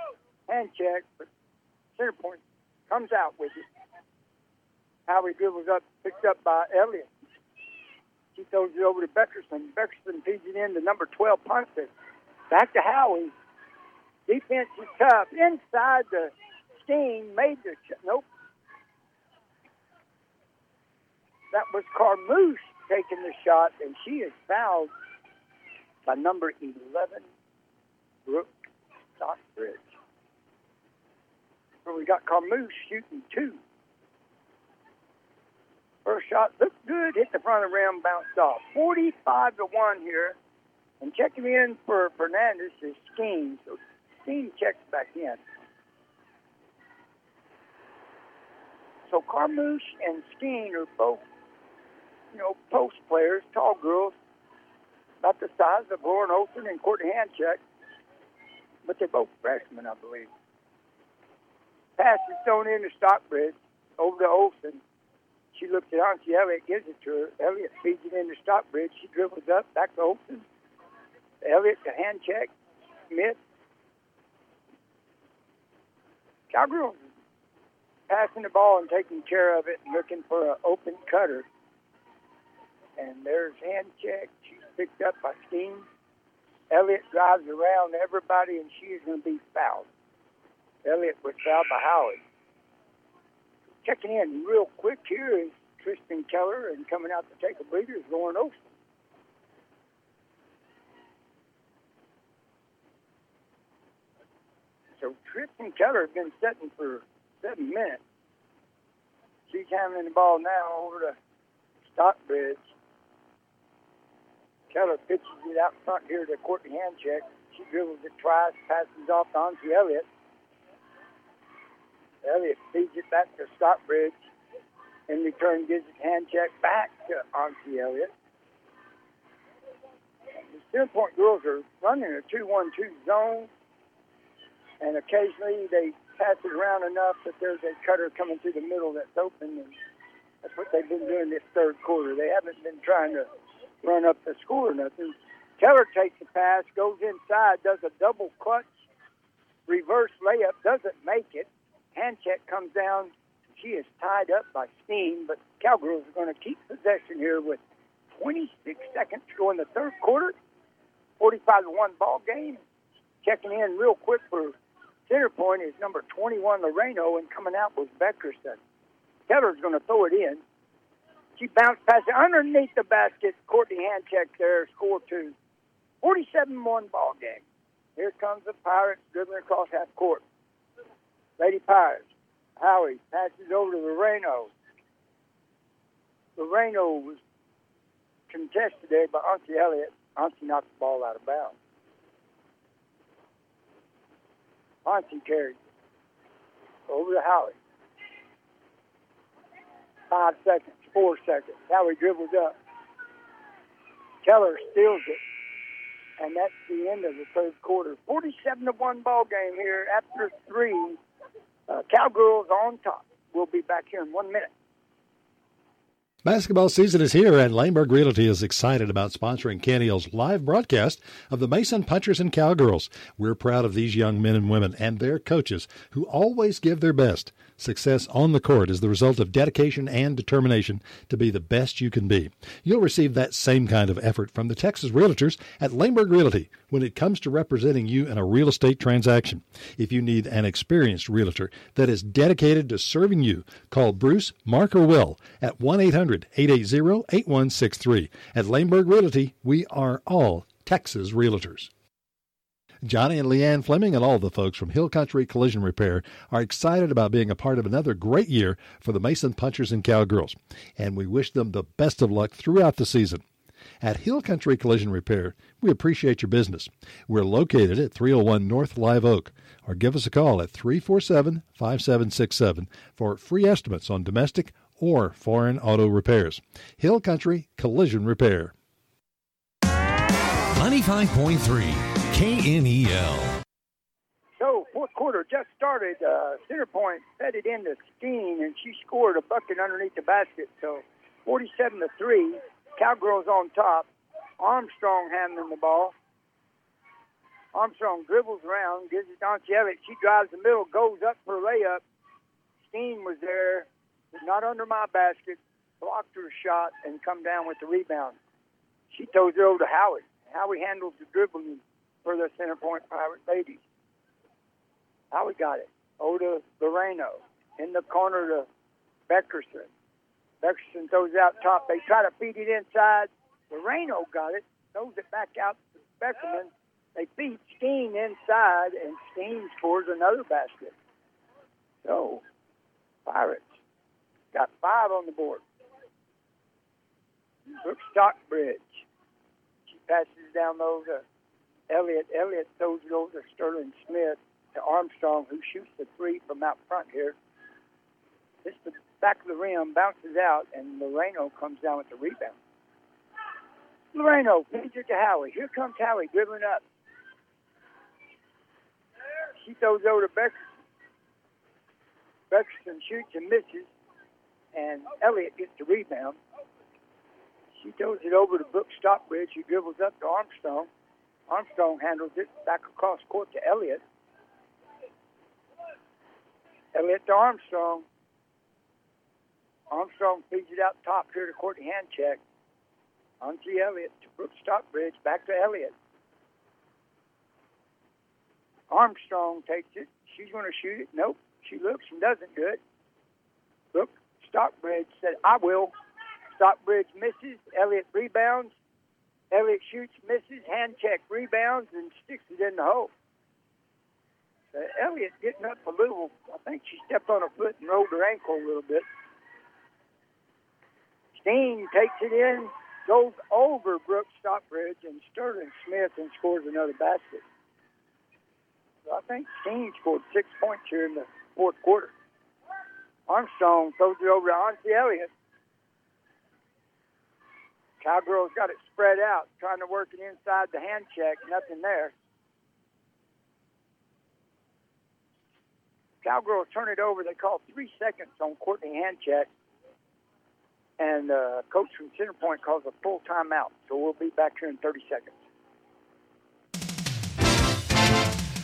Handcheck, but center point comes out with it. Howie dribbles up, picked up by Elliott. He throws it over to Beckerson. Beckerson feeds it in to number 12, Ponce. Back to Howie. Defense is tough. Inside the Steen made the ch- nope. That was Carmouche taking the shot, and she is fouled by number 11, Brooke Stockbridge. So we got Carmouche shooting two. First shot looked good, hit the front of the rim, bounced off. 45 to 1 here. And checking in for Fernandez is Skeen. So Skeen checks back in. So Carmouche and Skeen are both, you know, post players, tall girls, about the size of Lauren Olson and Courtney Handcheck. But they're both freshmen, I believe. Pass is thrown into Stockbridge over to Olson. She looks at Ansi Elliot, gives it to her. Elliot feeds it into Stockbridge. She dribbles up, back to Olsen. Elliott to Handcheck. Smith. Cowgirls passing the ball and taking care of it and looking for an open cutter. And there's hand check. She's picked up by Steen. Elliott drives around everybody and she is going to be fouled. Elliott was fouled by Howard. Checking in real quick here is Tristan Keller and coming out to take a breather is Lauren Olson. So Tristan Keller has been setting for seven minutes. She's handling the ball now over to Stockbridge. Keller pitches it out front here to Courtney Handcheck. She dribbles it twice, passes off to Ansi Elliott. Elliott feeds it back to Stockbridge. In return, gives it Handcheck back to Ansi Elliott. The center point girls are running a 2 1 2 zone, and occasionally they pass it around enough that there's a cutter coming through the middle that's open, and that's what they've been doing this third quarter. They haven't been trying to run up the score or nothing. Keller takes the pass, goes inside, does a double clutch, reverse layup, doesn't make it. Handcheck comes down. She is tied up by Steen, but Cowgirls are going to keep possession here with 26 seconds to go in the third quarter. 45 to 1 ball game. Checking in real quick for center point is number 21, Loreno, and coming out was Beckerson. Keller's going to throw it in. She bounced past it underneath the basket. Courtney Handcheck there, score two. 47 1 ball game. Here comes the Pirates dribbling across half court. Lady Pirates. Howie passes over to Loreno. Loreno was contested there by Ansi Elliott. Ansi knocked the ball out of bounds. Ansi carried over to Howie. Five seconds, four seconds. Howie dribbles up. Keller steals it. And that's the end of the third quarter. 47 to 1 ball game here after three. Uh, Cowgirls on top. We'll be back here in one minute. Basketball season is here, and Laneburg Realty is excited about sponsoring Hill's live broadcast of the Mason Punchers and Cowgirls. We're proud of these young men and women and their coaches who always give their best. Success on the court is the result of dedication and determination to be the best you can be. You'll receive that same kind of effort from the Texas Realtors at Laneburg Realty when it comes to representing you in a real estate transaction. If you need an experienced realtor that is dedicated to serving you, call Bruce, Mark, or Will at 1 800 880 8163. At Laneburg Realty, we are all Texas Realtors. Johnny and Leanne Fleming and all the folks from Hill Country Collision Repair are excited about being a part of another great year for the Mason Punchers and Cowgirls, and we wish them the best of luck throughout the season. At Hill Country Collision Repair, we appreciate your business. We're located at 301 North Live Oak, or give us a call at 347 5767 for free estimates on domestic or foreign auto repairs. Hill Country Collision Repair. 95.3 KNEL. So, fourth quarter just started. Uh, center point fed it into Steen, and she scored a bucket underneath the basket. So, 47 to 3. Cowgirls on top. Armstrong handling the ball. Armstrong dribbles around, gives it to Elliott. She drives the middle, goes up for a layup. Steen was there, not under my basket, blocked her shot, and come down with the rebound. She throws it over to Howard. Howie handles the dribbling for the Center Point Pirate Ladies. How we got it? Oda Loreno in the corner to Beckerson. Beckerson throws out top. They try to feed it inside. Loreno got it, throws it back out to Beckerson. They feed Steen inside, and Steen scores another basket. So, Pirates got five on the board. Brooke Stockbridge. She passes down low to uh, Elliott. Elliott throws it over to Sterling Smith to Armstrong, who shoots the three from out front here. This the back of the rim bounces out, and Loreno comes down with the rebound. Loreno feeds it to Howie. Here comes Howie dribbling up. She throws over to Beckerson. Beckerson shoots and misses, and Elliott gets the rebound. She throws it over to Brooke Stockbridge, who dribbles up to Armstrong. Armstrong handles it back across court to Elliott. Elliott to Armstrong. Armstrong feeds it out top here to Courtney Handcheck. On to Elliott to Brooke Stockbridge. Back to Elliott. Armstrong takes it. She's going to shoot it. Nope. She looks and doesn't do it. Stockbridge said, I will. Stockbridge misses. Elliott rebounds. Elliott shoots, misses, Handcheck, rebounds, and sticks it in the hole. Uh, Elliott getting up a little. I think she stepped on her foot and rolled her ankle a little bit. Steen takes it in, goes over Brooks Stockbridge and Sterling Smith and scores another basket. So I think Steen scored six points here in the fourth quarter. Armstrong throws it over to Ansi Elliott. Cowgirls got it spread out, trying to work it inside the hand check. Nothing there. Cowgirls turn it over. They call three seconds on Courtney Handcheck. And uh, coach from Center Point calls a full timeout. So we'll be back here in 30 seconds.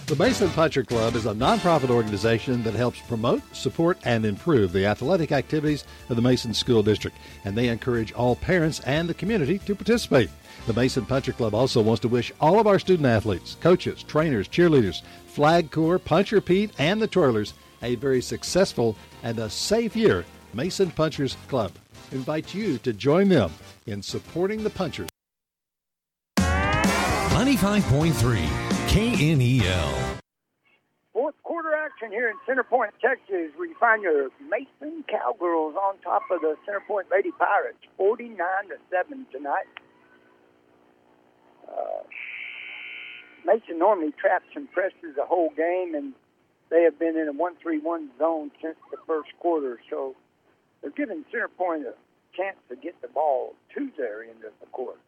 The Mason Puncher Club is a nonprofit organization that helps promote, support, and improve the athletic activities of the Mason School District, and they encourage all parents and the community to participate. The Mason Puncher Club also wants to wish all of our student athletes, coaches, trainers, cheerleaders, flag corps, puncher Pete, and the twirlers a very successful and a safe year. Mason Punchers Club invites you to join them in supporting the punchers. 95.3 KNEL. Fourth quarter action here in Center Point, Texas, where you find your Mason Cowgirls on top of the Center Point Lady Pirates, 49 to 7 tonight. Uh, Mason normally traps and presses the whole game, and they have been in a 1 3 1 zone since the first quarter. So they're giving center point a chance to get the ball to their end of the court.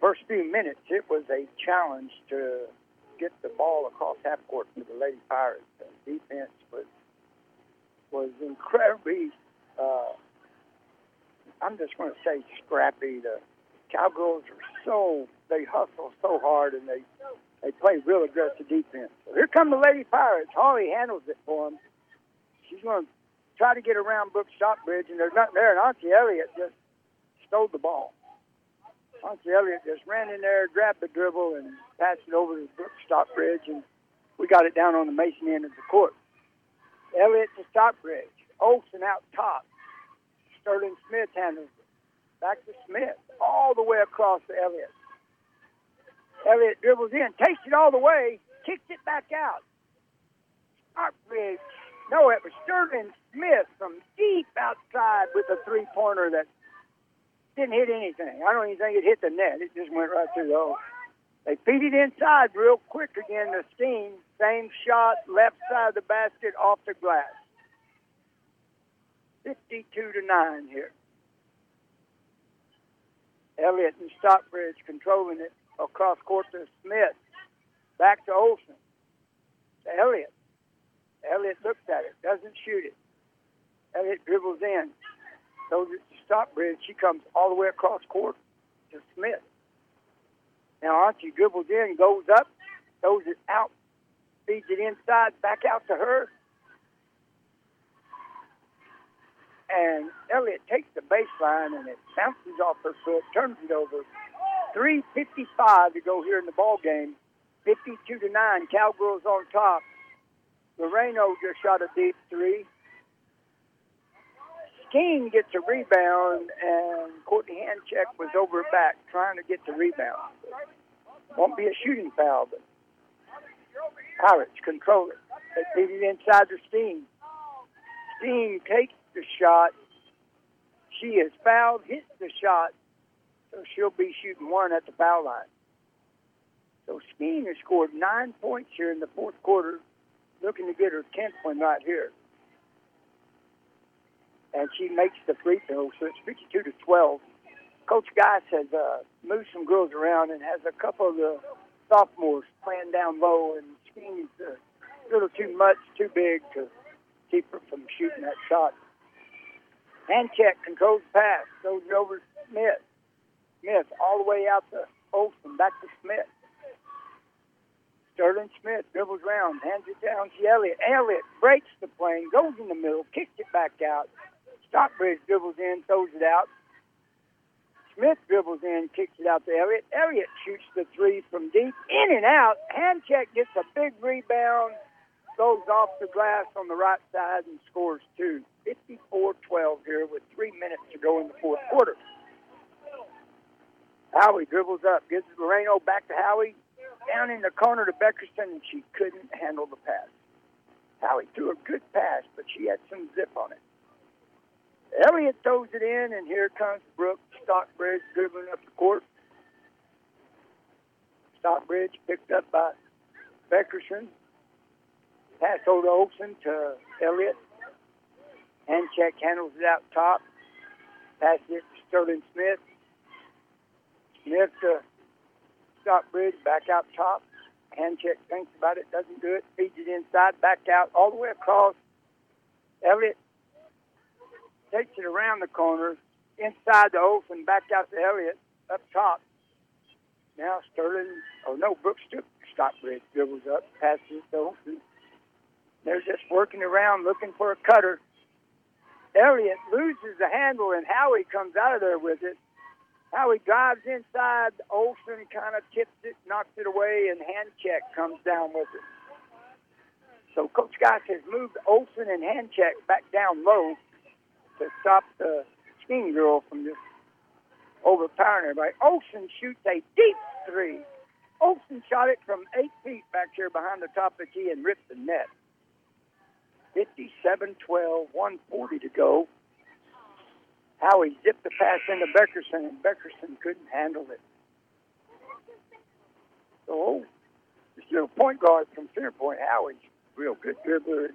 First few minutes, it was a challenge to get the ball across half court for the Lady Pirates. The defense was was incredibly. Uh, I'm just going to say scrappy. The Cowgirls are so they hustle so hard and they they play real aggressive defense. So here come the Lady Pirates. Holly handles it for them. She's going to try to get around Brooke Stockbridge, and there's nothing there. And Ansi Elliott just stole the ball. Ansi Elliott just ran in there, grabbed the dribble, and passed it over to Brooke Stockbridge, and we got it down on the Mason end of the court. Elliott to Stockbridge. Olson out top. Sterling Smith handles it. Back to Smith. All the way across to Elliott. Elliott dribbles in, takes it all the way, kicks it back out. Stockbridge. No, it was Sterling Smith from deep outside with a three pointer that didn't hit anything. I don't even think it hit the net. It just went right through the hole. They feed it inside real quick again to Steen. Same shot, left side of the basket, off the glass. 52 to 9 here. Elliott and Stockbridge controlling it across court to Smith. Back to Olson. To Elliott. Elliott looks at it, doesn't shoot it. Elliott dribbles in. Throws it to Stockbridge. She comes all the way across court to Smith. Now Archie dribbles in, goes up, throws it out, feeds it inside, back out to her. And Elliott takes the baseline and it bounces off her foot, turns it over. 3.55 to go here in the ball game. 52 to 9. Cowgirls on top. Loreno just shot a deep three. Skeen gets a rebound, and Courtney Handcheck was over back trying to get the rebound. Won't be a shooting foul, but Pirates control it. They feed it inside to Steen. Steen takes the shot. She is fouled, hits the shot, so she'll be shooting one at the foul line. So Skeen has scored nine points here in the fourth quarter, looking to get her 10th one right here. And she makes the free throw, so it's 52 to 12. Coach Geist has uh, moved some girls around and has a couple of the sophomores playing down low, and Skeen's uh, a little too much, too big to keep her from shooting that shot. Handcheck, controls pass, goes over Smith. Smith all the way out to Olson, back to Smith. Sterling Smith dribbles around, hands it down to Elliott. Elliott breaks the plane, goes in the middle, kicks it back out. Stockbridge dribbles in, throws it out. Smith dribbles in, kicks it out to Elliott. Elliott shoots the three from deep, in and out. Handcheck gets a big rebound, goes off the glass on the right side and scores two. 54-12 here with three minutes to go in the fourth quarter. Howie dribbles up, gives it Loreno back to Howie, down in the corner to Beckerson, and she couldn't handle the pass. Howie threw a good pass, but she had some zip on it. Elliott throws it in, and here comes Brooke Stockbridge dribbling up the court. Stockbridge picked up by Beckerson. Pass over to Olson to Elliott. Handcheck handles it out top. Pass it to Sterling Smith. Smith to Stockbridge back out top. Handcheck thinks about it, doesn't do it, feeds it inside, back out, all the way across. Elliott takes it around the corner, inside the Olson, back out to Elliott, up top. Now Sterling, oh no, Brooks took Stockbridge, dribbles up, passes to Olson. They're just working around looking for a cutter. Elliott loses the handle, and Howie comes out of there with it. Howie drives inside. Olson kind of tips it, knocks it away, and hand check comes down with it. So Coach Geist has moved Olson and Handcheck back down low to stop the Skeen girl from just overpowering everybody. Olson shoots a deep three. Olson shot it from eight feet back here behind the top of the key and ripped the net. 57 12, 140 to go. Howie zipped the pass into Beckerson, and Beckerson couldn't handle it. So, this little point guard from center point, Howie's real good dribbler.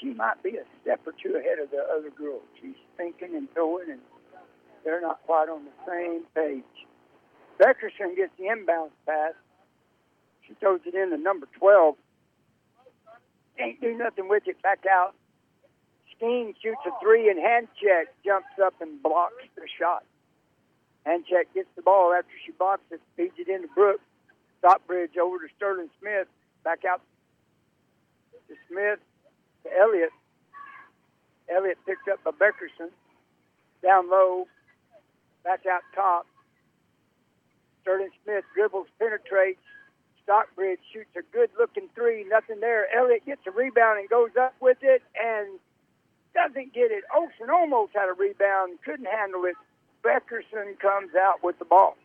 She might be a step or two ahead of the other girls. She's thinking and throwing, and they're not quite on the same page. Beckerson gets the inbound pass. She throws it in to number 12. Can't do nothing with it. Back out. Skeen shoots a three, and hand check jumps up and blocks the shot. Handcheck gets the ball after she blocks it, feeds it into Brooks. Stockbridge over to Sterling Smith. Back out to Smith to Elliott. Elliott picked up by Beckerson. Down low. Back out top. Sterling Smith dribbles, penetrates. Stockbridge shoots a good looking three. Nothing there. Elliott gets a rebound and goes up with it and doesn't get it. Olson almost had a rebound, couldn't handle it. Beckerson comes out with the ball.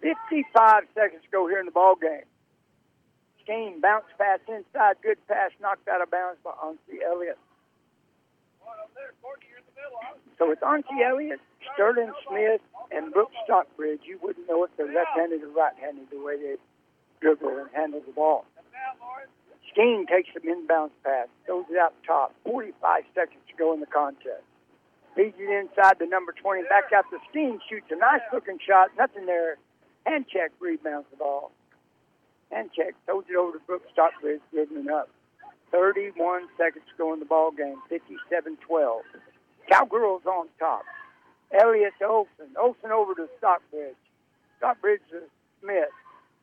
55 seconds to go here in the ball game. Skeen bounce pass inside, good pass, knocked out of bounds by Ansi Elliott. So with Ansi Elliott, Sterling Smith, and Brooks Stockbridge, you wouldn't know if they're left-handed or right-handed the way they dribble and handle the ball. Skeen takes some inbounds pass, throws it out top. 45 seconds to go in the contest. Feeds it inside the number 20, back out to Skeen, shoots a nice-looking shot, nothing there. Handcheck rebounds the ball. Handcheck throws it over to Brooks Stockbridge, dribbling up. 31 seconds to go in the ball game. 57-12. Cowgirls on top. Elliott to Olson. Olson over to Stockbridge. Stockbridge to Smith.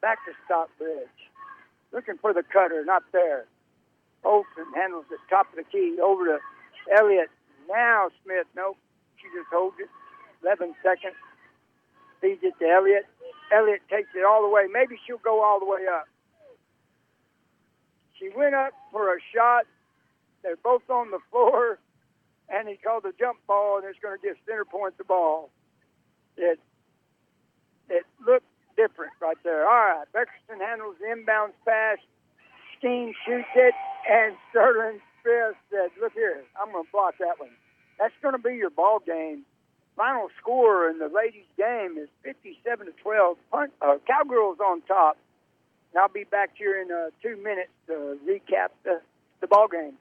Back to Stockbridge. Looking for the cutter, not there. Olson handles it top of the key. Over to Elliott. Now Smith. Nope. She just holds it. 11 seconds. Feeds it to Elliott. Elliott takes it all the way. Maybe she'll go all the way up. She went up for a shot. They're both on the floor, and he called a jump ball, and it's going to give center point the ball. It it looked different right there. All right, Beckerson handles the inbounds pass. Skeen shoots it, and Sterling Smith said, "Look here, I'm going to block that one." That's going to be your ball game. Final score in the ladies' game is 57 to 12. Punt, uh, Cowgirls on top. And I'll be back here in uh, two minutes to recap the, the ball game.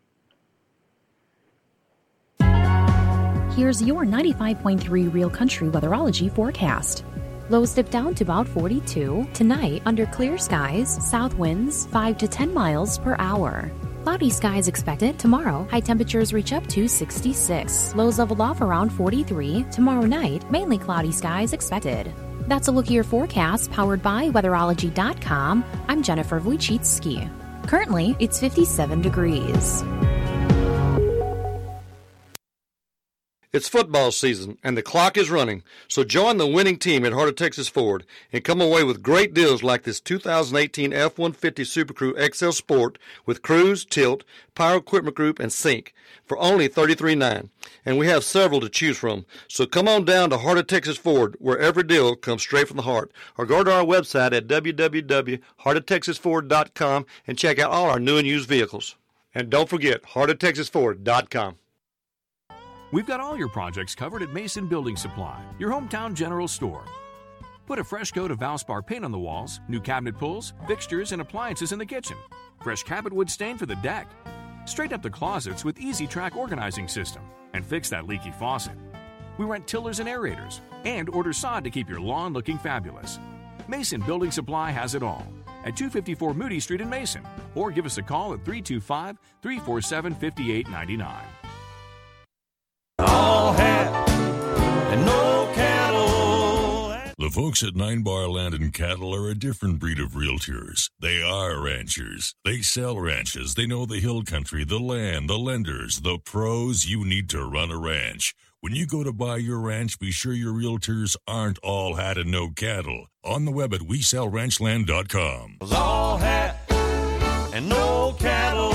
Here's your 95.3 Real Country Weatherology forecast. Lows dip down to about 42. Tonight, under clear skies, south winds 5 to 10 miles per hour. Cloudy skies expected tomorrow. High temperatures reach up to 66. Lows level off around 43. Tomorrow night, mainly cloudy skies expected. That's a look at your forecast powered by weatherology.com. I'm Jennifer Wojcicki. Currently, it's 57 degrees. It's football season and the clock is running, so join the winning team at Heart of Texas Ford and come away with great deals like this 2018 F 150 Supercrew XL Sport with cruise, tilt, power equipment group, and sync for only $33.9. And we have several to choose from, so come on down to Heart of Texas Ford where every deal comes straight from the heart. Or go to our website at www.heartoftexasford.com and check out all our new and used vehicles. And don't forget, heartoftexasford.com. We've got all your projects covered at Mason Building Supply, your hometown general store. Put a fresh coat of Valspar paint on the walls, new cabinet pulls, fixtures, and appliances in the kitchen, fresh cabot wood stain for the deck. Straighten up the closets with Easy Track organizing system, and fix that leaky faucet. We rent tillers and aerators, and order sod to keep your lawn looking fabulous. Mason Building Supply has it all at 254 Moody Street in Mason, or give us a call at 325 347 5899. And no cattle. The folks at Nine Bar Land and Cattle are a different breed of realtors. They are ranchers. They sell ranches. They know the hill country, the land, the lenders, the pros you need to run a ranch. When you go to buy your ranch, be sure your realtors aren't all hat and no cattle. On the web at WeSellRanchland.com. All hat and no cattle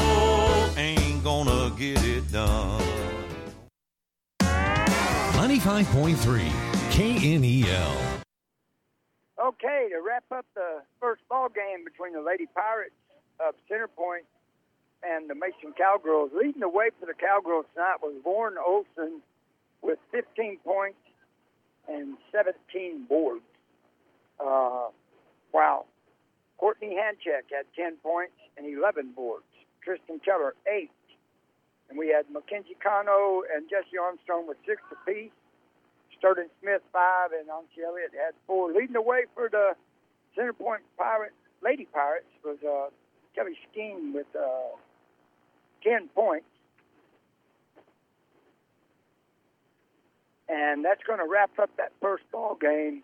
ain't gonna get it done. 95.3 KNEL. Okay, to wrap up the first ball game between the Lady Pirates of Center Point and the Mason Cowgirls, leading the way for the Cowgirls tonight was Lauren Olson with 15 points and 17 boards. Uh, wow. Courtney Handcheck had 10 points and 11 boards. Tristan Keller, 8. And we had Mackenzie Cano and Jesse Armstrong with six apiece. Sterling Smith five, and Ansi Elliott had four. Leading the way for the Center Point Pirates, Lady Pirates, was uh, Kelly Skeen with uh, 10 points. And that's going to wrap up that first ball game.